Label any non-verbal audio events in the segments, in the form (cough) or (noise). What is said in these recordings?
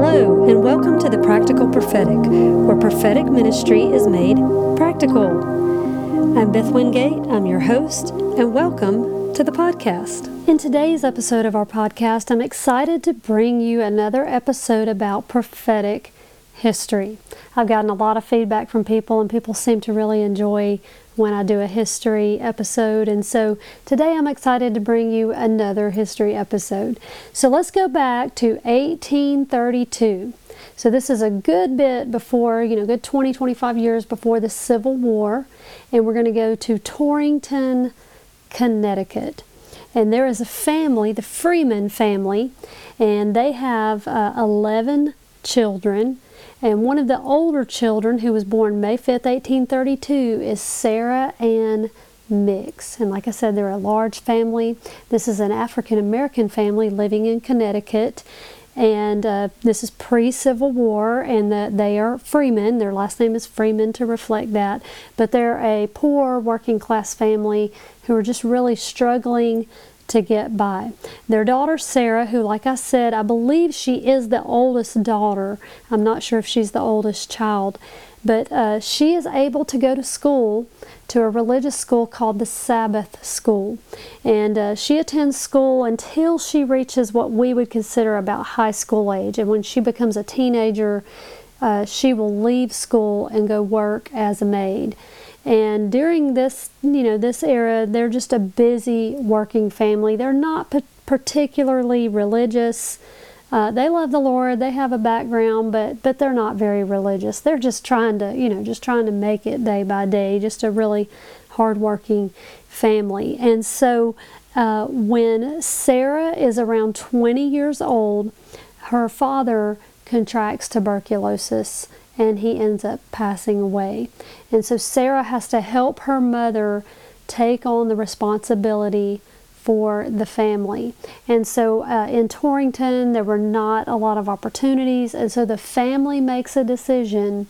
Hello, and welcome to the Practical Prophetic, where prophetic ministry is made practical. I'm Beth Wingate, I'm your host, and welcome to the podcast. In today's episode of our podcast, I'm excited to bring you another episode about prophetic history. I've gotten a lot of feedback from people, and people seem to really enjoy when I do a history episode. And so today I'm excited to bring you another history episode. So let's go back to 1832. So this is a good bit before, you know, good 20, 25 years before the Civil War. And we're going to go to Torrington, Connecticut. And there is a family, the Freeman family, and they have uh, 11 children. And one of the older children, who was born May 5th, 1832, is Sarah Ann Mix. And like I said, they're a large family. This is an African American family living in Connecticut. And uh, this is pre Civil War, and the, they are Freeman. Their last name is Freeman to reflect that. But they're a poor working class family who are just really struggling to get by. Their daughter Sarah, who, like I said, I believe she is the oldest daughter. I'm not sure if she's the oldest child, but uh, she is able to go to school, to a religious school called the Sabbath School. And uh, she attends school until she reaches what we would consider about high school age. And when she becomes a teenager, uh, she will leave school and go work as a maid. And during this, you know, this era, they're just a busy working family. They're not p- particularly religious. Uh, they love the Lord. They have a background, but but they're not very religious. They're just trying to, you know, just trying to make it day by day. Just a really hardworking family. And so, uh, when Sarah is around 20 years old, her father contracts tuberculosis and he ends up passing away. And so Sarah has to help her mother take on the responsibility for the family. And so uh, in Torrington, there were not a lot of opportunities, and so the family makes a decision.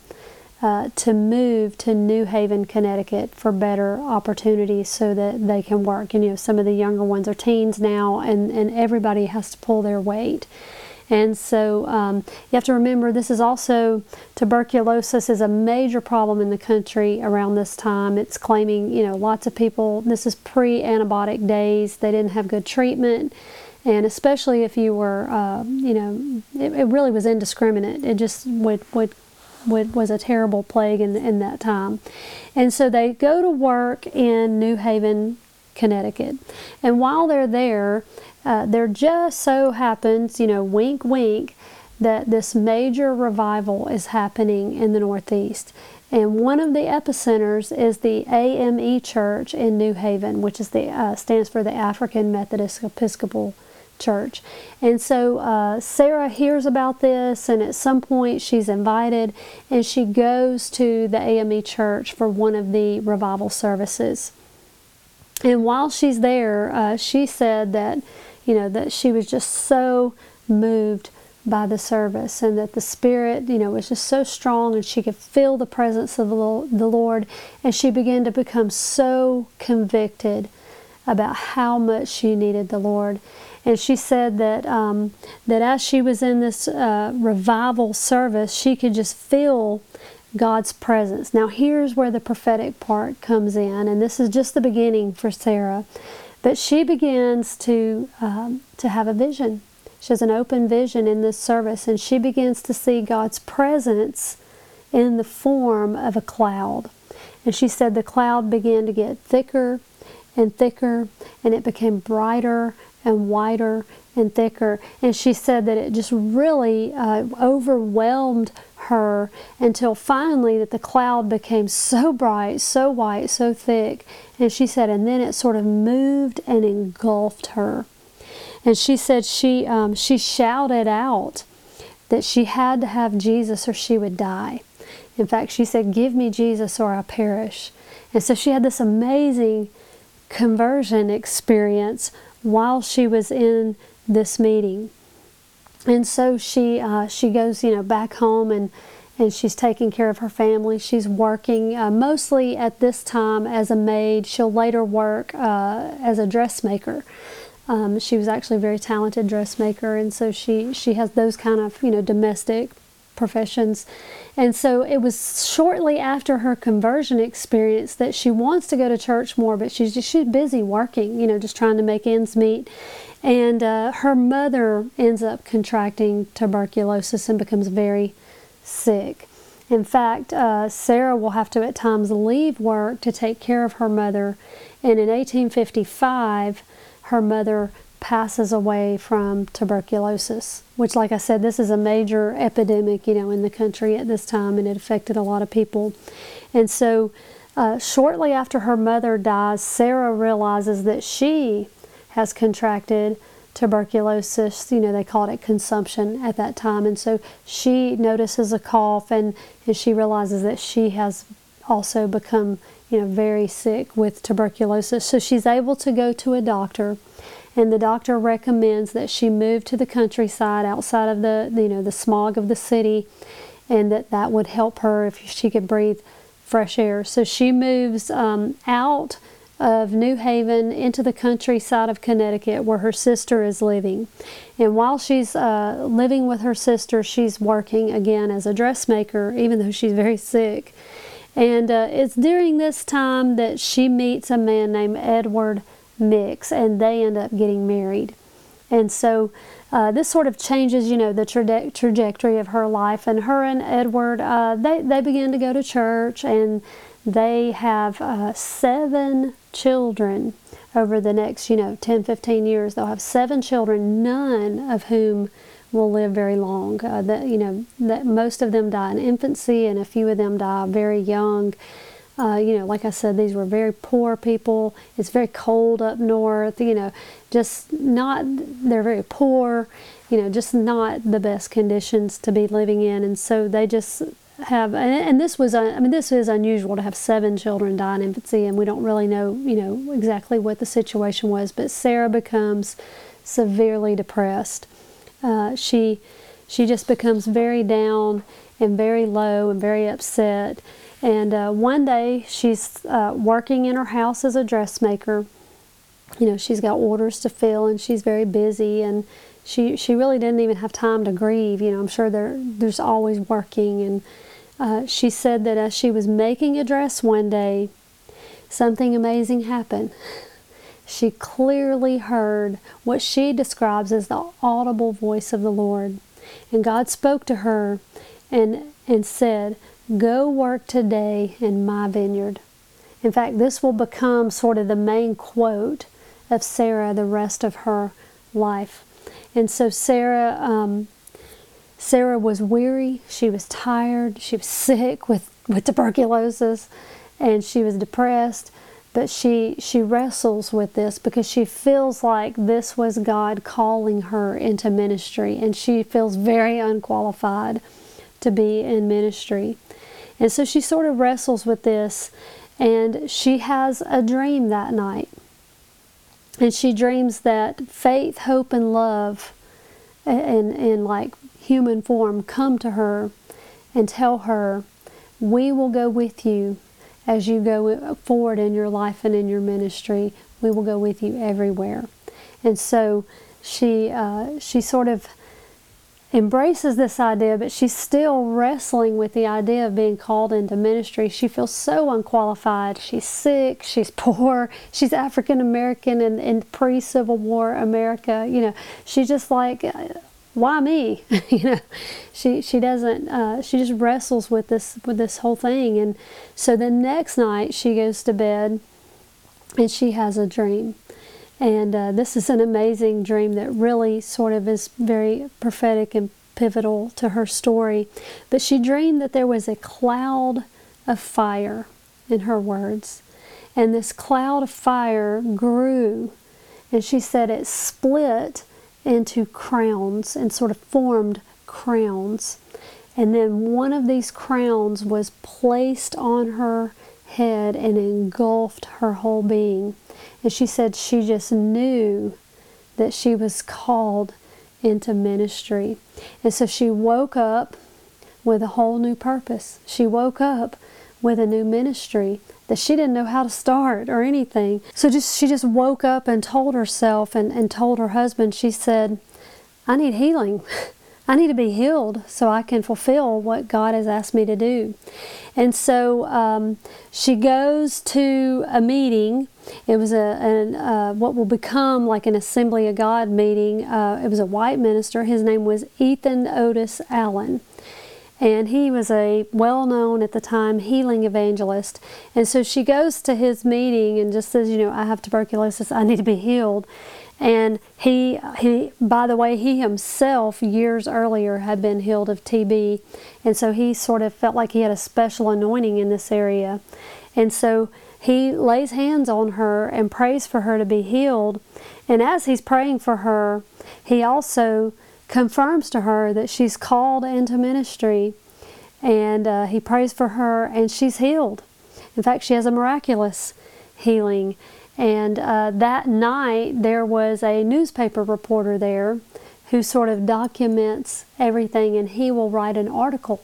Uh, to move to New Haven, Connecticut for better opportunities so that they can work. And, you know, some of the younger ones are teens now, and, and everybody has to pull their weight. And so um, you have to remember this is also tuberculosis is a major problem in the country around this time. It's claiming, you know, lots of people, this is pre antibiotic days, they didn't have good treatment. And especially if you were, uh, you know, it, it, really was indiscriminate. It just would, would, was a terrible plague in, in that time. And so they go to work in New Haven, Connecticut. And while they're there, uh, there just so happens, you know, wink, wink, that this major revival is happening in the Northeast. And one of the epicenters is the AME Church in New Haven, which is the uh, stands for the African Methodist Episcopal Church. And so uh, Sarah hears about this, and at some point she's invited, and she goes to the AME Church for one of the revival services. And while she's there, uh, she said that you know, that she was just so moved by the service and that the Spirit, you know, was just so strong and she could feel the presence of the Lord. And she began to become so convicted about how much she needed the Lord. And she said that um, that as she was in this uh, revival service, she could just feel God's presence. Now, here's where the prophetic part comes in, and this is just the beginning for Sarah. But she begins to, um, to have a vision. She has an open vision in this service, and she begins to see God's presence in the form of a cloud. And she said the cloud began to get thicker and thicker, and it became brighter and wider and thicker. And she said that it just really uh, overwhelmed her until finally that the cloud became so bright, so white, so thick. And she said, and then it sort of moved and engulfed her. And she said she um, she shouted out that she had to have Jesus or she would die. In fact, she said, "Give me Jesus or I perish." And so she had this amazing conversion experience while she was in this meeting. And so she uh, she goes, you know, back home and and she's taking care of her family. She's working uh, mostly at this time as a maid. She'll later work uh, as a dressmaker. Um, she was actually a very talented dressmaker, and so she she has those kind of you know domestic professions. And so it was shortly after her conversion experience that she wants to go to church more, but she's just she's busy working, you know, just trying to make ends meet. And uh, her mother ends up contracting tuberculosis and becomes very sick. In fact, uh, Sarah will have to at times leave work to take care of her mother. And in 1855, her mother passes away from tuberculosis, which, like I said, this is a major epidemic, you know, in the country at this time, and it affected a lot of people. And so, uh, shortly after her mother dies, Sarah realizes that she has contracted tuberculosis. You know, they called it consumption at that time. And so she notices a cough and, and she realizes that she has also become, you know, very sick with tuberculosis. So she's able to go to a doctor and the doctor recommends that she move to the countryside outside of the you know the smog of the city and that that would help her if she could breathe fresh air so she moves um, out of New Haven into the countryside of Connecticut where her sister is living. And while she's uh, living with her sister, she's working again as a dressmaker, even though she's very sick. And uh, it's during this time that she meets a man named Edward Mix and they end up getting married. And so uh, this sort of changes, you know, the traje- trajectory of her life. And her and Edward, uh, they, they begin to go to church and they have uh, seven children over the next, you know, 10, 15 years. They'll have seven children, none of whom will live very long. Uh, that, you know, that most of them die in infancy and a few of them die very young. Uh, you know, like I said, these were very poor people. It's very cold up north. You know, just not, they're very poor, you know, just not the best conditions to be living in. And so they just have, and, this was, I mean, this is unusual to have seven children die in infancy, and we don't really know, you know, exactly what the situation was. But Sarah becomes severely depressed. Uh, she, she just becomes very down and very low and very upset. And uh, one day she's uh, working in her house as a dressmaker. You know, she's got orders to fill and she's very busy and she, she really didn't even have time to grieve. You know, I'm sure there, there's always working. And uh, she said that as she was making a dress one day, something amazing happened. She clearly heard what she describes as the audible voice of the Lord. And God spoke to her and, and said, Go work today in my vineyard. In fact, this will become sort of the main quote of Sarah the rest of her life. And so Sarah, um, Sarah was weary. She was tired. She was (laughs) sick with, with tuberculosis, and she was depressed. But she she wrestles with this because she feels like this was God calling her into ministry, and she feels very unqualified to be in ministry. And so she sort of wrestles with this, and she has a dream that night. And she dreams that faith, hope, and love in, in like human form come to her and tell her, We will go with you as you go forward in your life and in your ministry. We will go with you everywhere. And so she, uh, she sort of embraces this idea, but she's still wrestling with the idea of being called into ministry. She feels so unqualified. She's sick, she's (laughs) poor, she's African American in, in pre Civil War America. You know, she's just like, why me? (laughs) you know, she she doesn't. Uh, she just wrestles with this with this whole thing, and so the next night she goes to bed, and she has a dream and uh, this is an amazing dream that really sort of is very prophetic and pivotal to her story. But she dreamed that there was a cloud of fire, in her words. And this cloud of fire grew, and she said it split into crowns and sort of formed crowns. And then one of these crowns was placed on her head and engulfed her whole being. And she said she just knew that she was called into ministry. And so she woke up with a whole new purpose. She woke up with a new ministry that she didn't know how to start or anything. So just she just woke up and told herself and, and told her husband, she said, I need healing. (laughs) I need to be healed so I can fulfill what God has asked me to do. And so um, she goes to a meeting. It was a, uh, what will become like an Assembly of God meeting. Uh, it was a white minister. His name was Ethan Otis Allen and he was a well known at the time healing evangelist. And so she goes to his meeting and just says, You know, I have tuberculosis, I need to be healed. And he, he, by the way, he himself years earlier had been healed of TB, and so he sort of felt like he had a special anointing in this area. And so he lays hands on her and prays for her to be healed. And as he's praying for her, he also confirms to her that she's called into ministry and uh, he prays for her and she's healed. In fact, she has a miraculous healing. And uh, that night, there was a newspaper reporter there who sort of documents everything, and he will write an article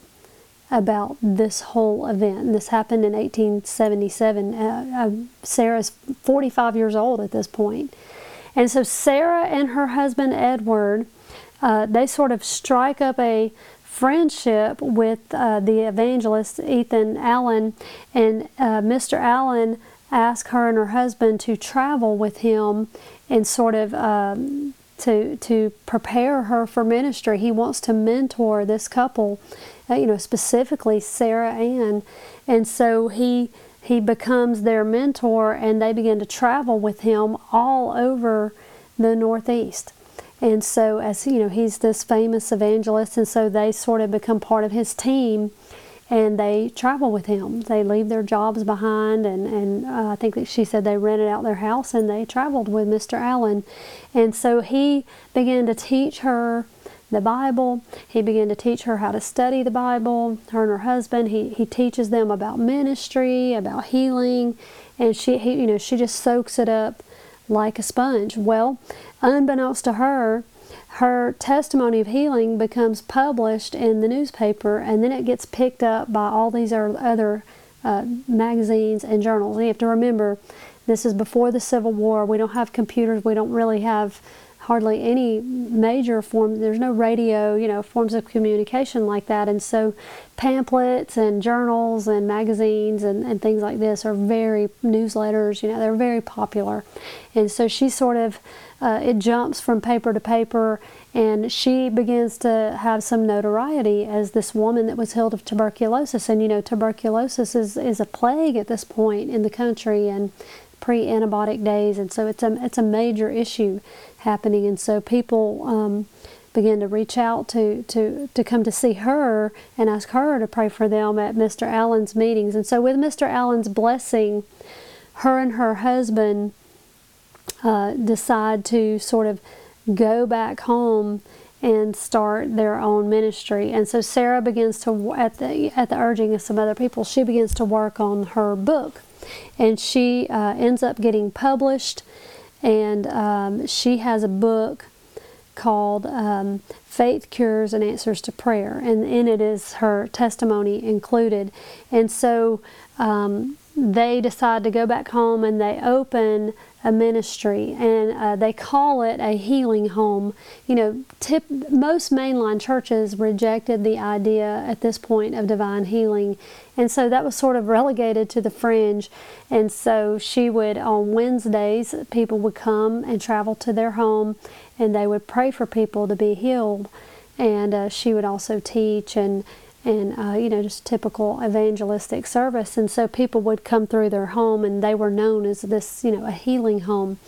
about this whole event. And this happened in 1877. Uh, uh, Sarah's 45 years old at this point. And so Sarah and her husband Edward uh, they sort of strike up a friendship with uh, the evangelist Ethan Allen, and uh, Mr. Allen asked her and her husband to travel with him and sort of um, to to prepare her for ministry. He wants to mentor this couple, uh, you know, specifically Sarah Ann, and so he he becomes their mentor, and they begin to travel with him all over the Northeast. And so, as you know, he's this famous evangelist, and so they sort of become part of his team and they travel with him. They leave their jobs behind, and, and uh, I think that she said they rented out their house and they traveled with Mr. Allen. And so he began to teach her the Bible. He began to teach her how to study the Bible. Her and her husband. He he teaches them about ministry, about healing, and she he, you know she just soaks it up like a sponge. Well, unbeknownst to her, her testimony of healing becomes published in the newspaper and then it gets picked up by all these other uh, magazines and journals. And you have to remember, this is before the Civil War. We don't have computers. We don't really have hardly any major form. There's no radio, you know, forms of communication like that. And so pamphlets and journals and magazines and, and things like this are very, newsletters, you know, they're very popular. And so she sort of, uh, it jumps from paper to paper and she begins to have some notoriety as this woman that was healed of tuberculosis. And, you know, tuberculosis is, is a plague at this point in the country and pre-antibiotic days. And so it's a, it's a major issue happening. And so people um, began to reach out to, to, to come to see her and ask her to pray for them at Mr. Allen's meetings. And so, with Mr. Allen's blessing, her and her husband uh, decide to sort of go back home and start their own ministry. And so Sarah begins to, at the at the urging of some other people, she begins to work on her book, and she uh, ends up getting published and um, she has a book called um, Faith Cures and Answers to Prayer, and in it is her testimony included. And so um, they decide to go back home and they open a ministry, and uh, they call it a healing home. You know, tip, most mainline churches rejected the idea at this point of divine healing, and so that was sort of relegated to the fringe. And so she would, on Wednesdays, people would come and travel to their home, and they would pray for people to be healed. And uh, she would also teach and and uh, you know just typical evangelistic service. And so people would come through their home and they were known as this you know a healing home.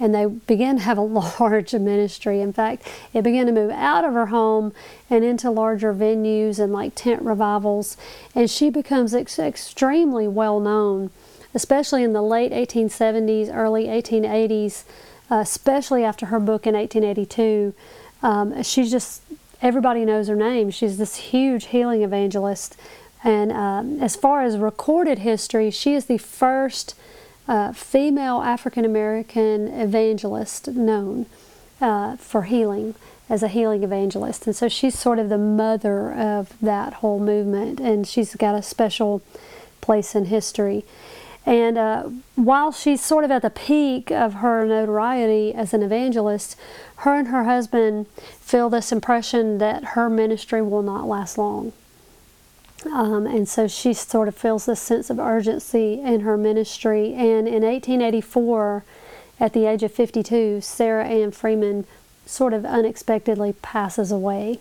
And they began to have a (laughs) large ministry. In fact it began to move out of her home and into larger venues and like tent revivals. And she becomes ex- extremely well known especially in the late 1870s early 1880s uh, especially after her book in 1882 um, she's just everybody knows her name. She's this huge healing evangelist. And um, as far as recorded history, she is the first uh, female African American evangelist known uh, for healing as a healing evangelist. And so she's sort of the mother of that whole movement, and she's got a special place in history. And uh, while she's sort of at the peak of her notoriety as an evangelist, her and her husband feel this impression that her ministry will not last long. Um, and so she sort of feels this sense of urgency in her ministry. And in 1884, at the age of 52, Sarah Ann Freeman sort of unexpectedly passes away.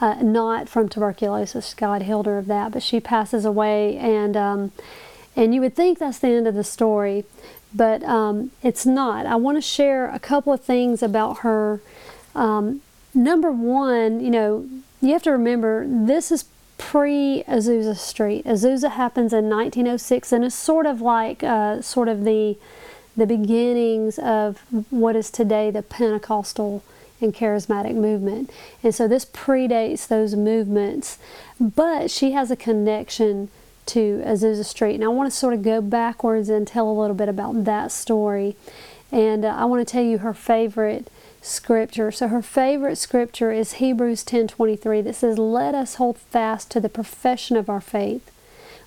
Uh, not from tuberculosis, God healed her of that, but she passes away. And um, and you would think that's the end of the story, but um, it's not. I want to share a couple of things about her. Um, number one, you know, you have to remember this is pre Azusa Street. Azusa happens in 1906, and it's sort of like uh, sort of the the beginnings of what is today the Pentecostal and charismatic movement. And so this predates those movements, but she has a connection to Azusa Street. And I want to sort of go backwards and tell a little bit about that story. And uh, I want to tell you her favorite scripture. So her favorite scripture is Hebrews 10:23 that says, "Let us hold fast to the profession of our faith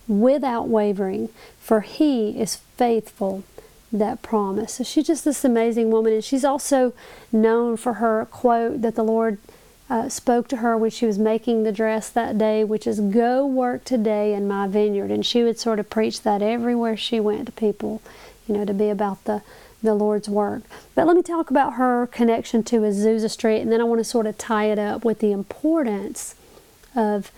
without wavering, for he is faithful that promise." So she's just this amazing woman and she's also known for her quote that the Lord uh, spoke to her when she was making the dress that day, which is, Go work today in my vineyard. And she would sort of preach that everywhere she went to people, you know, to be about the, the Lord's work. But let me talk about her connection to Azusa Street, and then I want to sort of tie it up with the importance of,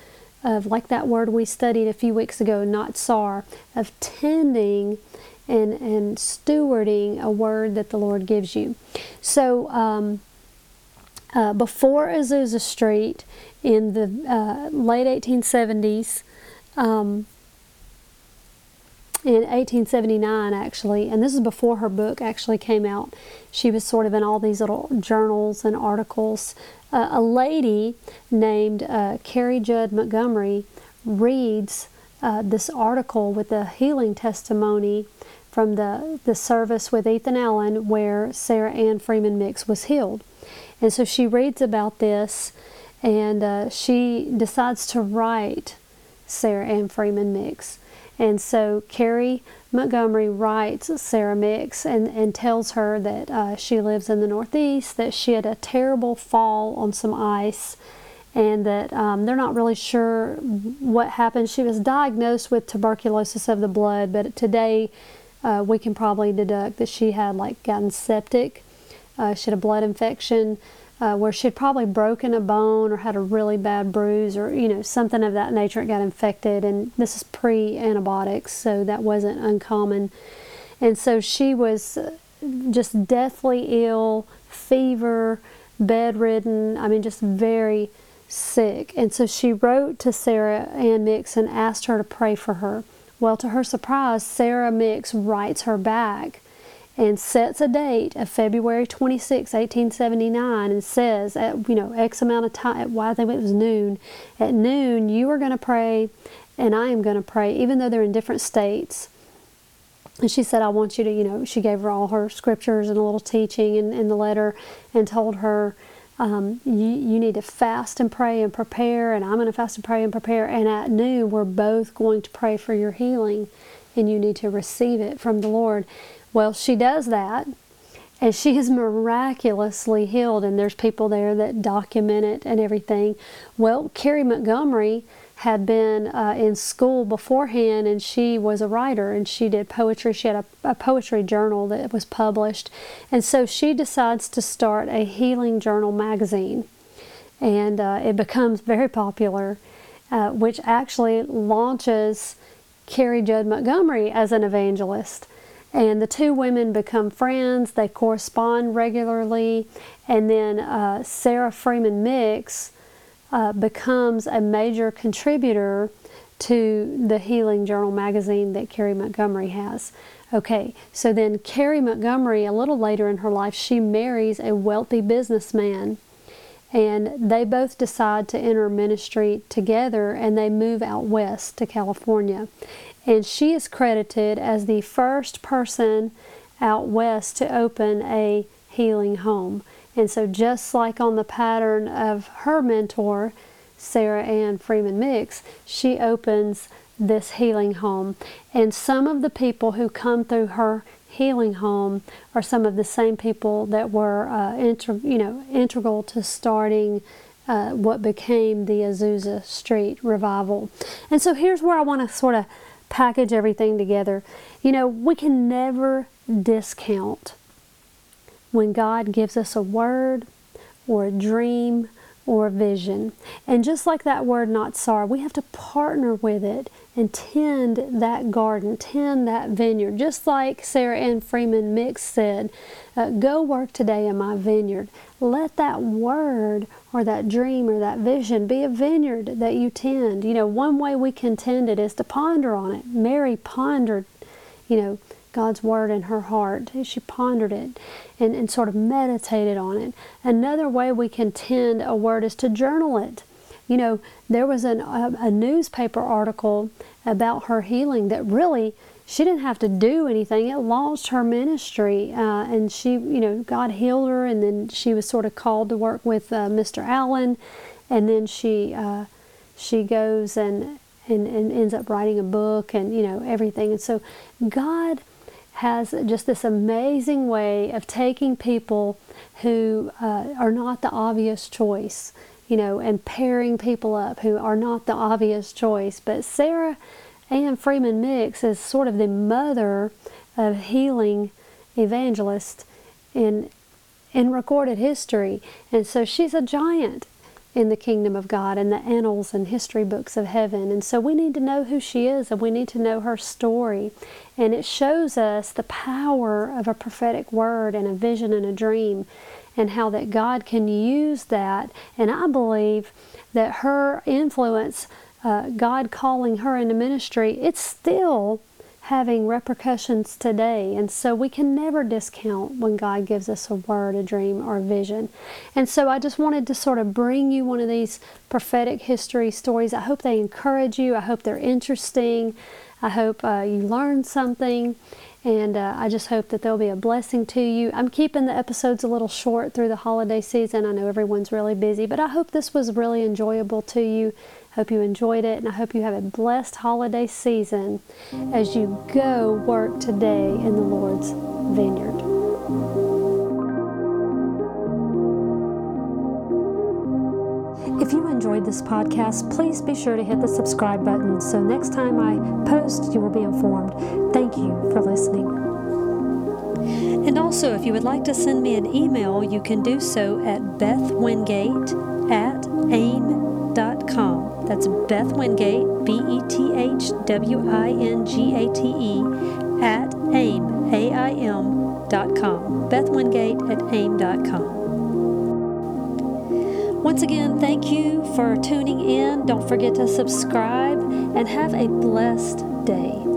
of like that word we studied a few weeks ago, natsar, of tending and, and stewarding a word that the Lord gives you. So, um, uh, before Azusa Street in the uh, late 1870s, um, in 1879 actually, and this is before her book actually came out. She was sort of in all these little journals and articles. Uh, a lady named uh, Carrie Judd Montgomery reads uh, this article with a healing testimony from the, the service with Ethan Allen where Sarah Ann Freeman Mix was healed. And so she reads about this and uh, she decides to write Sarah Ann Freeman Mix. And so Carrie Montgomery writes Sarah Mix and, and tells her that uh, she lives in the Northeast, that she had a terrible fall on some ice, and that um, they're not really sure what happened. She was diagnosed with tuberculosis of the blood, but today uh, we can probably deduct that she had like gotten septic uh, she had a blood infection uh, where she had probably broken a bone or had a really bad bruise or you know something of that nature. It got infected, and this is pre-antibiotics, so that wasn't uncommon. And so she was uh, just deathly ill, fever, bedridden. I mean, just very sick. And so she wrote to Sarah Ann Mix and asked her to pray for her. Well, to her surprise, Sarah Mix writes her back and sets a date of February 26, 1879, and says, at you know X amount of time. At, Well, I think it was noon. At noon, you are going to pray, and I am going to pray, even though they're in different states. And she said, I want you to, you know, she gave her all her scriptures and a little teaching in, in the letter, and told her. Um, you, you need to fast and pray and prepare, and I'm going to fast and pray and prepare. And at noon, we're both going to pray for your healing, and you need to receive it from the Lord. Well, she does that, and she is miraculously healed, and there's people there that document it and everything. Well, Carrie Montgomery had been uh, in school beforehand, and she was a writer, and she did poetry. She had a, a poetry journal that was published, and so she decides to start a healing journal magazine, and uh, it becomes very popular, uh, which actually launches Carrie Judd Montgomery as an evangelist. And the two women become friends, they correspond regularly, and then uh, Sarah Freeman Mix uh, becomes a major contributor to the Healing Journal magazine that Carrie Montgomery has. Okay, so then Carrie Montgomery, a little later in her life, she marries a wealthy businessman. And they both decide to enter ministry together and they move out west to California and she is credited as the first person out west to open a healing home. And so, just like on the pattern of her mentor, Sarah Ann Freeman Mix, she opens this healing home. And some of the people who come through her healing home are some of the same people that were, uh, you know, integral to starting uh, what became the Azusa Street revival. And so here's where I want to sort of package everything together. You know, we can never discount when God gives us a word or a dream or a vision. And just like that word, natsar, we have to partner with it and tend that garden, tend that vineyard. Just like Sarah Ann Freeman Mix said, uh, go work today in my vineyard. Let that word or that dream or that vision be a vineyard that you tend. You know, one way we can tend it is to ponder on it. Mary pondered, you know, God's word in her heart. She pondered it and, and sort of meditated on it. Another way we can tend a word is to journal it. You know, there was an, a, a newspaper article about her healing that really she didn't have to do anything. It launched her ministry, uh, and she, you know, God healed her, and then she was sort of called to work with uh, Mr. Allen, and then she uh, she goes and, and and ends up writing a book, and you know everything. And so God has just this amazing way of taking people who uh, are not the obvious choice, you know, and pairing people up who are not the obvious choice. But Sarah Ann Freeman Mix is sort of the mother of healing evangelist in in recorded history, and so she's a giant in the kingdom of God in the annals and history books of heaven. And so we need to know who she is and we need to know her story. And it shows us the power of a prophetic word and a vision and a dream and how that God can use that. And I believe that her influence, uh, God calling her into ministry, it's still having repercussions today. And so we can never discount when God gives us a word, a dream, or a vision. And so I just wanted to sort of bring you one of these prophetic history stories. I hope they encourage you. I hope they're interesting. I hope uh, you learned something. And uh, I just hope that they'll be a blessing to you. I'm keeping the episodes a little short through the holiday season. I know everyone's really busy, but I hope this was really enjoyable to you. Hope you enjoyed it, and I hope you have a blessed holiday season as you go work today in the Lord's vineyard. If you enjoyed this podcast, please be sure to hit the subscribe button so next time I post, you will be informed. Thank you for listening. And also, if you would like to send me an email, you can do so at bethwingate at aim.com. That's Beth Wingate, B E T H W I N G A T E, at AIM, A I M dot com. Beth Wingate at AIM dot com. Once again, thank you for tuning in. Don't forget to subscribe and have a blessed day.